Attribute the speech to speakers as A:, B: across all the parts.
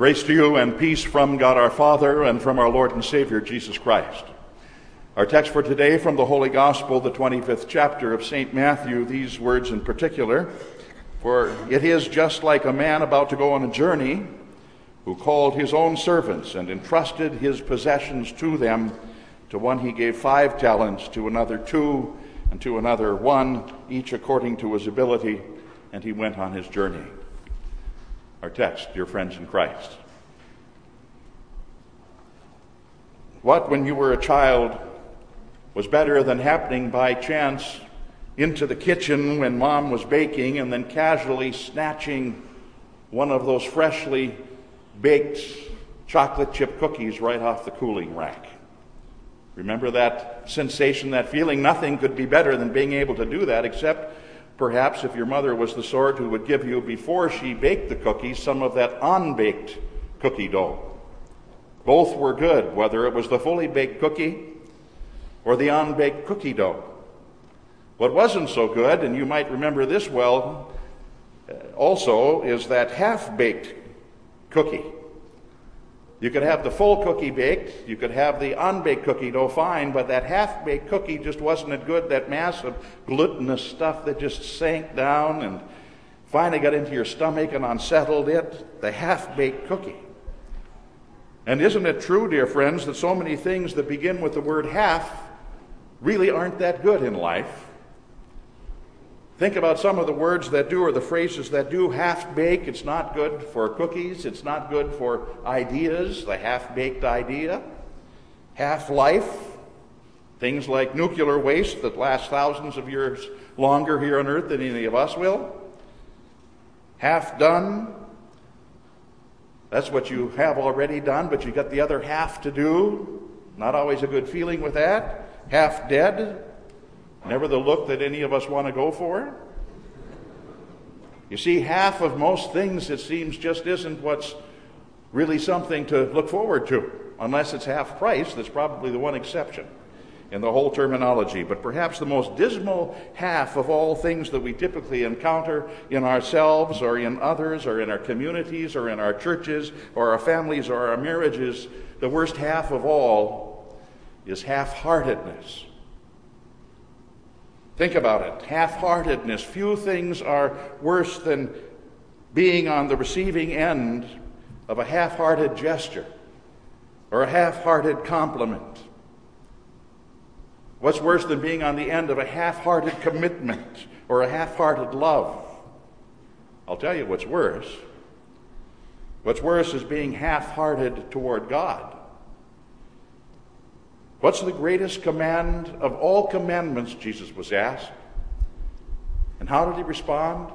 A: Grace to you and peace from God our Father and from our Lord and Savior Jesus Christ. Our text for today from the Holy Gospel, the 25th chapter of St. Matthew, these words in particular. For it is just like a man about to go on a journey who called his own servants and entrusted his possessions to them. To one he gave five talents, to another two, and to another one, each according to his ability, and he went on his journey. Our text, dear friends in Christ. What, when you were a child, was better than happening by chance into the kitchen when mom was baking and then casually snatching one of those freshly baked chocolate chip cookies right off the cooling rack? Remember that sensation, that feeling? Nothing could be better than being able to do that, except perhaps if your mother was the sort who would give you, before she baked the cookies, some of that unbaked cookie dough. Both were good, whether it was the fully baked cookie or the unbaked cookie dough. What wasn't so good, and you might remember this well uh, also, is that half baked cookie. You could have the full cookie baked, you could have the unbaked cookie dough fine, but that half baked cookie just wasn't as good. That mass of glutinous stuff that just sank down and finally got into your stomach and unsettled it, the half baked cookie. And isn't it true, dear friends, that so many things that begin with the word half really aren't that good in life? Think about some of the words that do or the phrases that do. Half bake, it's not good for cookies, it's not good for ideas, the half baked idea. Half life, things like nuclear waste that lasts thousands of years longer here on earth than any of us will. Half done, that's what you have already done, but you got the other half to do. Not always a good feeling with that. Half dead, Never the look that any of us want to go for. You see, half of most things, it seems, just isn't what's really something to look forward to, unless it's half price. That's probably the one exception in the whole terminology. But perhaps the most dismal half of all things that we typically encounter in ourselves or in others or in our communities or in our churches or our families or our marriages, the worst half of all is half heartedness. Think about it half heartedness. Few things are worse than being on the receiving end of a half hearted gesture or a half hearted compliment. What's worse than being on the end of a half hearted commitment or a half hearted love? I'll tell you what's worse. What's worse is being half hearted toward God. What's the greatest command of all commandments? Jesus was asked. And how did he respond?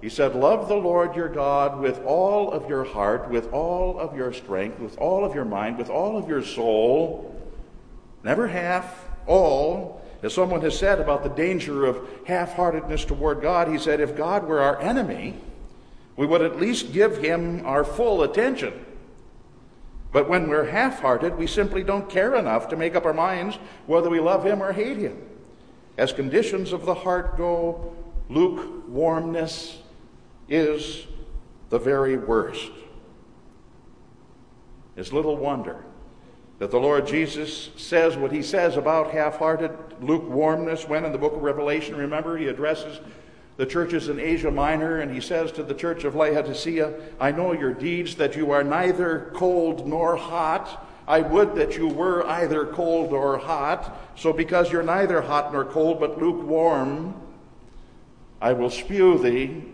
A: He said, Love the Lord your God with all of your heart, with all of your strength, with all of your mind, with all of your soul. Never half, all. As someone has said about the danger of half heartedness toward God, he said, If God were our enemy, we would at least give him our full attention. But when we're half hearted, we simply don't care enough to make up our minds whether we love Him or hate Him. As conditions of the heart go, lukewarmness is the very worst. It's little wonder that the Lord Jesus says what He says about half hearted lukewarmness when in the book of Revelation, remember, He addresses the churches in Asia Minor, and he says to the church of Laodicea, I know your deeds, that you are neither cold nor hot. I would that you were either cold or hot. So, because you're neither hot nor cold, but lukewarm, I will spew thee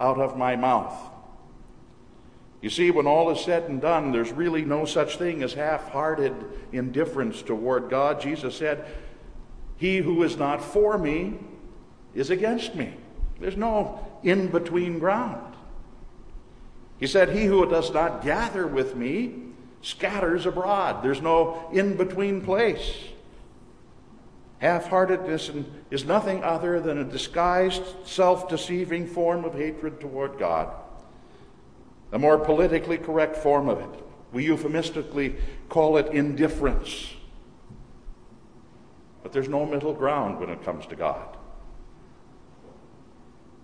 A: out of my mouth. You see, when all is said and done, there's really no such thing as half hearted indifference toward God. Jesus said, He who is not for me is against me. There's no in between ground. He said, He who does not gather with me scatters abroad. There's no in between place. Half heartedness is nothing other than a disguised, self deceiving form of hatred toward God. A more politically correct form of it. We euphemistically call it indifference. But there's no middle ground when it comes to God.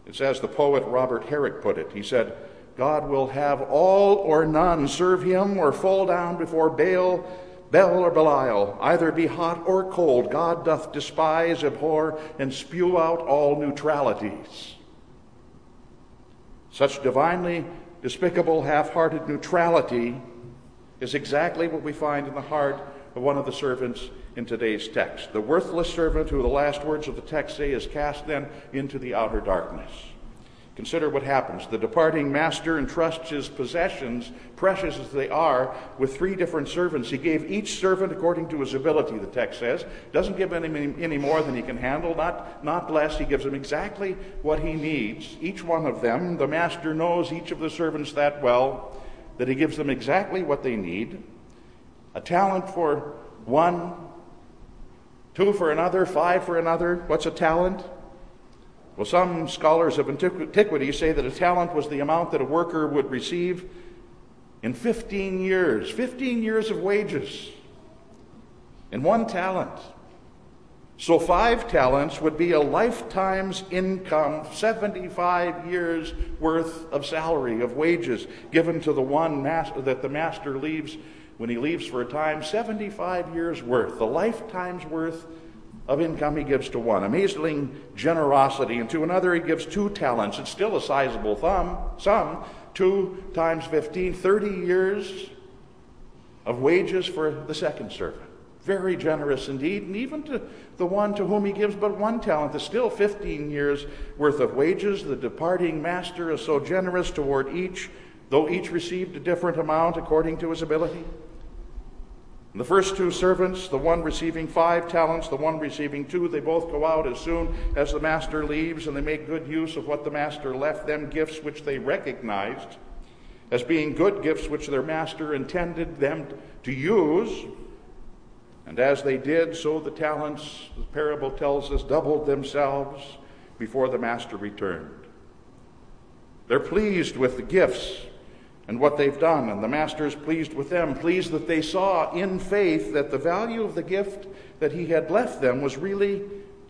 A: It's as the poet Robert Herrick put it. He said, God will have all or none serve him or fall down before Baal, Bel or Belial, either be hot or cold. God doth despise, abhor, and spew out all neutralities. Such divinely despicable, half hearted neutrality is exactly what we find in the heart of one of the servants in today's text. The worthless servant, who the last words of the text say is cast then into the outer darkness. Consider what happens. The departing master entrusts his possessions, precious as they are, with three different servants. He gave each servant according to his ability, the text says. Doesn't give any, any more than he can handle, not, not less. He gives him exactly what he needs. Each one of them, the master knows each of the servants that well that he gives them exactly what they need. A talent for one, two for another, five for another. What's a talent? Well, some scholars of antiquity say that a talent was the amount that a worker would receive in 15 years, 15 years of wages in one talent. So, five talents would be a lifetime's income, 75 years worth of salary, of wages given to the one master, that the master leaves when he leaves for a time, 75 years worth, the lifetime's worth of income he gives to one. Amazing generosity. And to another he gives two talents. It's still a sizable thumb, sum. Two times 15, 30 years of wages for the second servant. Very generous indeed. And even to the one to whom he gives but one talent is still 15 years worth of wages. The departing master is so generous toward each, though each received a different amount according to his ability. And the first two servants, the one receiving five talents, the one receiving two, they both go out as soon as the master leaves, and they make good use of what the master left them, gifts which they recognized as being good gifts which their master intended them to use. And as they did, so the talents, the parable tells us, doubled themselves before the master returned. They're pleased with the gifts and what they've done. And the master is pleased with them, pleased that they saw in faith that the value of the gift that he had left them was really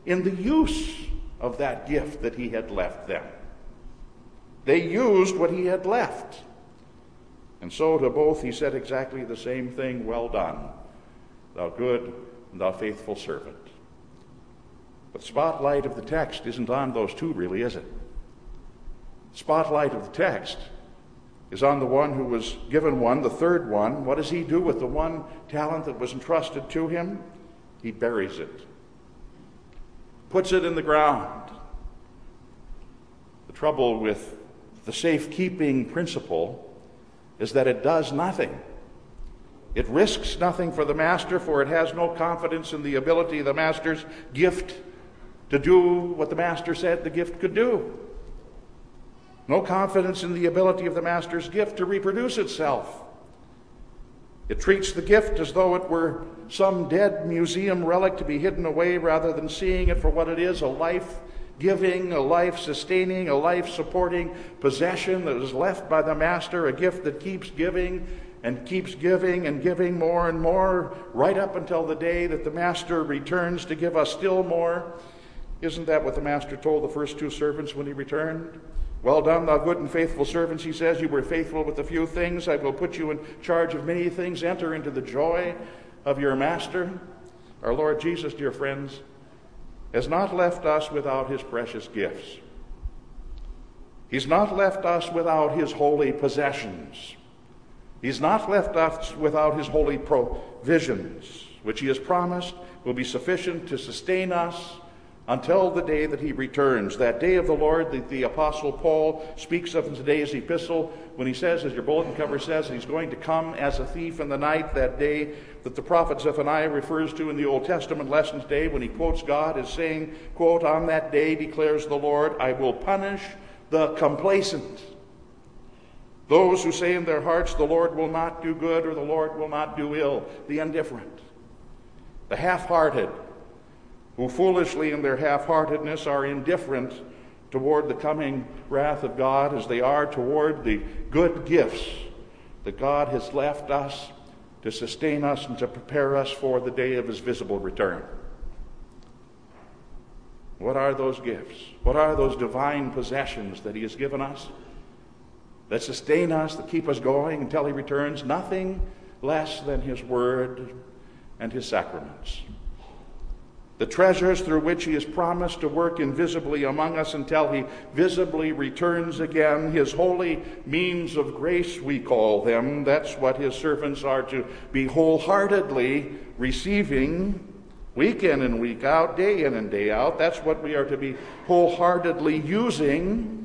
A: in the use of that gift that he had left them. They used what he had left. And so to both he said exactly the same thing Well done, thou good and thou faithful servant. But spotlight of the text isn't on those two, really, is it? Spotlight of the text is on the one who was given one, the third one. What does he do with the one talent that was entrusted to him? He buries it, puts it in the ground. The trouble with the safekeeping principle is that it does nothing. It risks nothing for the master, for it has no confidence in the ability of the master's gift to do what the master said the gift could do no confidence in the ability of the master's gift to reproduce itself. It treats the gift as though it were some dead museum relic to be hidden away rather than seeing it for what it is a life giving, a life sustaining, a life supporting possession that is left by the master, a gift that keeps giving and keeps giving and giving more and more right up until the day that the master returns to give us still more. Isn't that what the master told the first two servants when he returned? Well done, thou good and faithful servants, he says. You were faithful with a few things. I will put you in charge of many things. Enter into the joy of your master. Our Lord Jesus, dear friends, has not left us without his precious gifts. He's not left us without his holy possessions. He's not left us without his holy provisions, which he has promised will be sufficient to sustain us until the day that he returns. That day of the Lord that the Apostle Paul speaks of in today's epistle when he says, as your bulletin cover says, he's going to come as a thief in the night, that day that the prophet Zephaniah refers to in the Old Testament lesson today when he quotes God as saying, quote, On that day declares the Lord, I will punish the complacent. Those who say in their hearts, the Lord will not do good or the Lord will not do ill, the indifferent, the half hearted, who foolishly in their half heartedness are indifferent toward the coming wrath of God as they are toward the good gifts that God has left us to sustain us and to prepare us for the day of his visible return. What are those gifts? What are those divine possessions that he has given us? That sustain us, that keep us going until he returns, nothing less than his word and his sacraments. The treasures through which he has promised to work invisibly among us until he visibly returns again, his holy means of grace, we call them. That's what his servants are to be wholeheartedly receiving week in and week out, day in and day out. That's what we are to be wholeheartedly using.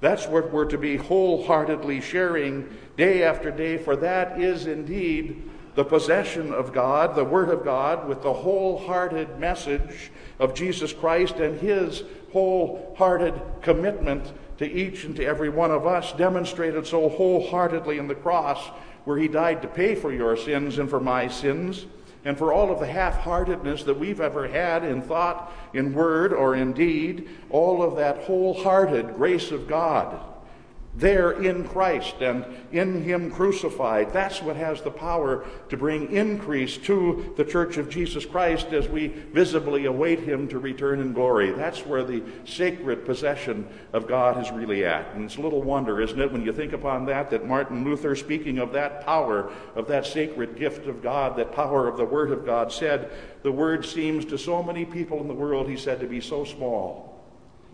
A: That's what we're to be wholeheartedly sharing day after day, for that is indeed the possession of God, the Word of God, with the wholehearted message of Jesus Christ and His wholehearted commitment to each and to every one of us, demonstrated so wholeheartedly in the cross, where He died to pay for your sins and for my sins and for all of the half heartedness that we've ever had in thought, in word, or in deed, all of that wholehearted grace of God there in Christ and in Him crucified. That's what has the power to bring increase to the church of Jesus Christ as we visibly await Him to return in glory. That's where the sacred possession of God is really at. And it's a little wonder, isn't it, when you think upon that, that Martin Luther, speaking of that power, of that sacred gift of God, that power of the Word of God, said, The Word seems to so many people in the world, he said, to be so small,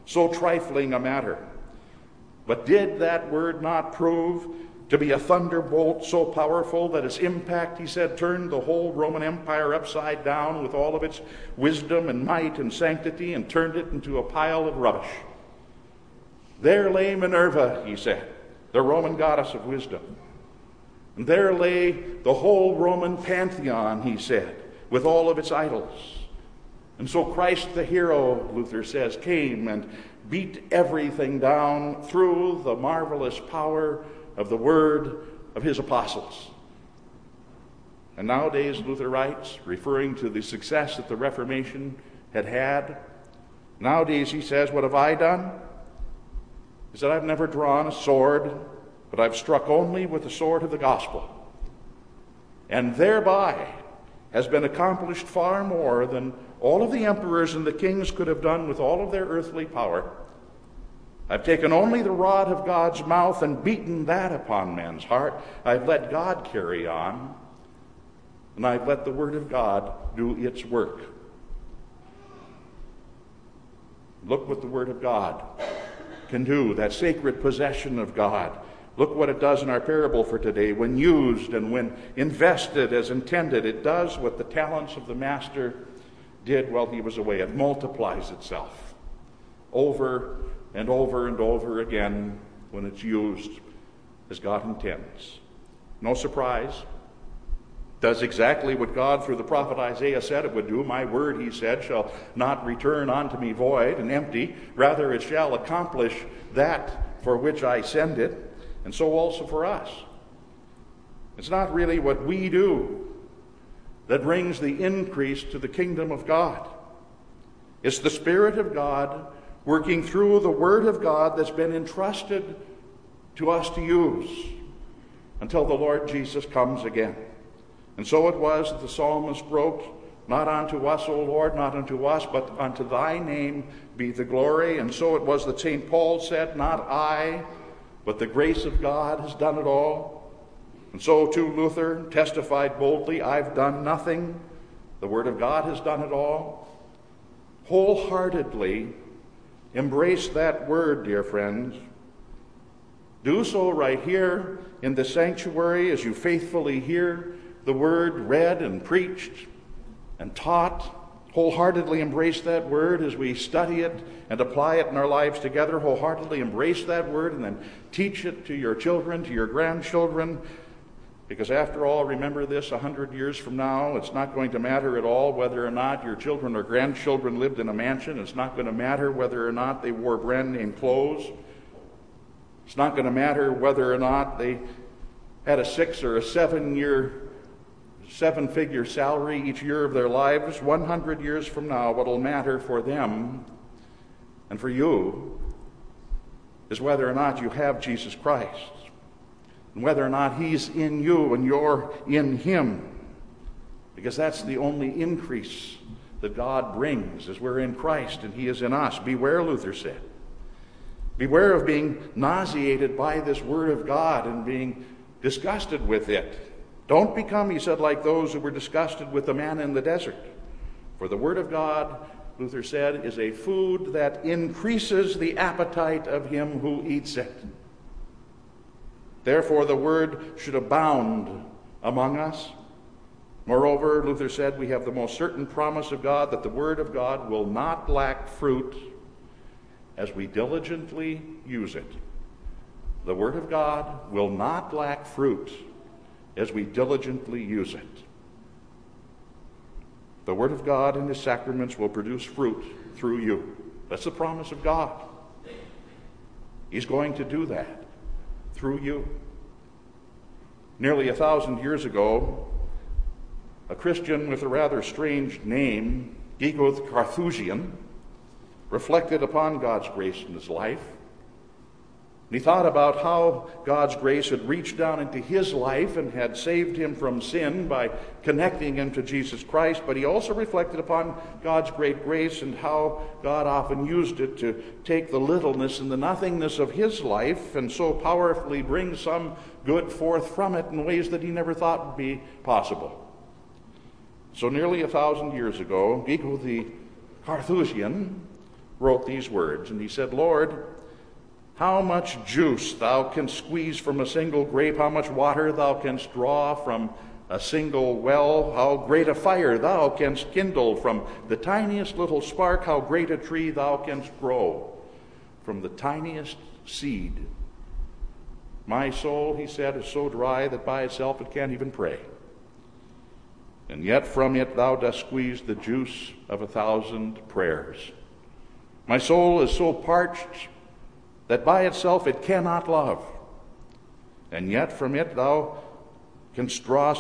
A: so trifling a matter but did that word not prove to be a thunderbolt so powerful that its impact, he said, turned the whole Roman Empire upside down with all of its wisdom and might and sanctity and turned it into a pile of rubbish? There lay Minerva, he said, the Roman goddess of wisdom. And there lay the whole Roman pantheon, he said, with all of its idols. And so Christ the hero, Luther says, came and beat everything down through the marvelous power of the word of his apostles. And nowadays, Luther writes, referring to the success that the Reformation had had, nowadays he says, What have I done? Is that I've never drawn a sword, but I've struck only with the sword of the gospel. And thereby has been accomplished far more than all of the emperors and the kings could have done with all of their earthly power. I've taken only the rod of God's mouth and beaten that upon man's heart. I've let God carry on, and I've let the Word of God do its work. Look what the Word of God can do, that sacred possession of God. Look what it does in our parable for today. When used and when invested as intended, it does what the talents of the Master did while he was away. It multiplies itself over and over and over again when it's used as God intends. No surprise. Does exactly what God through the prophet Isaiah said it would do. My word, he said, shall not return unto me void and empty. Rather, it shall accomplish that for which I send it. And so also for us. It's not really what we do that brings the increase to the kingdom of God. It's the Spirit of God working through the Word of God that's been entrusted to us to use until the Lord Jesus comes again. And so it was that the psalmist wrote, Not unto us, O Lord, not unto us, but unto thy name be the glory. And so it was that St. Paul said, Not I, but the grace of God has done it all. And so too Luther testified boldly, I've done nothing. The Word of God has done it all. Wholeheartedly embrace that word, dear friends. Do so right here in the sanctuary as you faithfully hear the word read and preached and taught. Wholeheartedly embrace that word as we study it and apply it in our lives together. Wholeheartedly embrace that word and then teach it to your children, to your grandchildren, because after all, remember this a hundred years from now, it's not going to matter at all whether or not your children or grandchildren lived in a mansion. It's not going to matter whether or not they wore brand name clothes. It's not going to matter whether or not they had a six or a seven year, seven figure salary each year of their lives. 100 years from now, what'll matter for them and for you is whether or not you have Jesus Christ and whether or not He's in you and you're in Him. Because that's the only increase that God brings as we're in Christ and He is in us. Beware, Luther said. Beware of being nauseated by this Word of God and being disgusted with it. Don't become, he said, like those who were disgusted with the manna in the desert. For the Word of God, Luther said, is a food that increases the appetite of him who eats it. Therefore, the Word should abound among us. Moreover, Luther said, we have the most certain promise of God that the Word of God will not lack fruit as we diligently use it. The Word of God will not lack fruit as we diligently use it. The Word of God and His sacraments will produce fruit through you. That's the promise of God. He's going to do that through you. Nearly a thousand years ago, a Christian with a rather strange name, Guigo the Carthusian, reflected upon God's grace in his life. And he thought about how God's grace had reached down into his life and had saved him from sin by connecting him to Jesus Christ, but he also reflected upon God's great grace and how God often used it to take the littleness and the nothingness of his life and so powerfully bring some good forth from it in ways that he never thought would be possible. So, nearly a thousand years ago, Guigo the Carthusian wrote these words, and he said, Lord, how much juice thou canst squeeze from a single grape, how much water thou canst draw from a single well, how great a fire thou canst kindle from the tiniest little spark, how great a tree thou canst grow from the tiniest seed. My soul, he said, is so dry that by itself it can't even pray. And yet from it thou dost squeeze the juice of a thousand prayers. My soul is so parched that by itself it cannot love. And yet from it thou canst draw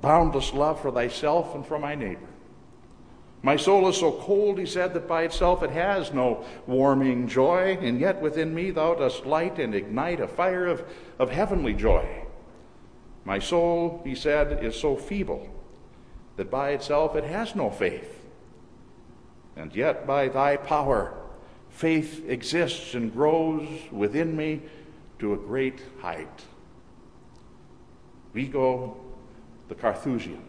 A: boundless love for thyself and for my neighbor. My soul is so cold, he said, that by itself it has no warming joy, and yet within me thou dost light and ignite a fire of, of heavenly joy. My soul, he said, is so feeble that by itself it has no faith. And yet by thy power faith exists and grows within me to a great height. Guigo the Carthusian.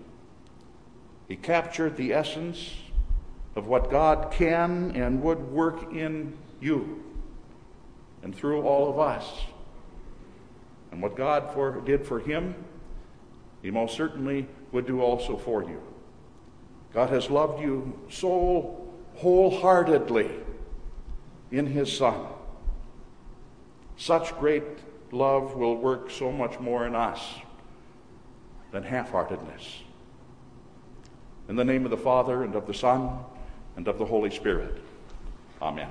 A: He captured the essence of what God can and would work in you and through all of us. And what God for, did for him, he most certainly would do also for you. God has loved you so wholeheartedly in his Son. Such great love will work so much more in us than half heartedness. In the name of the Father, and of the Son, and of the Holy Spirit. Amen.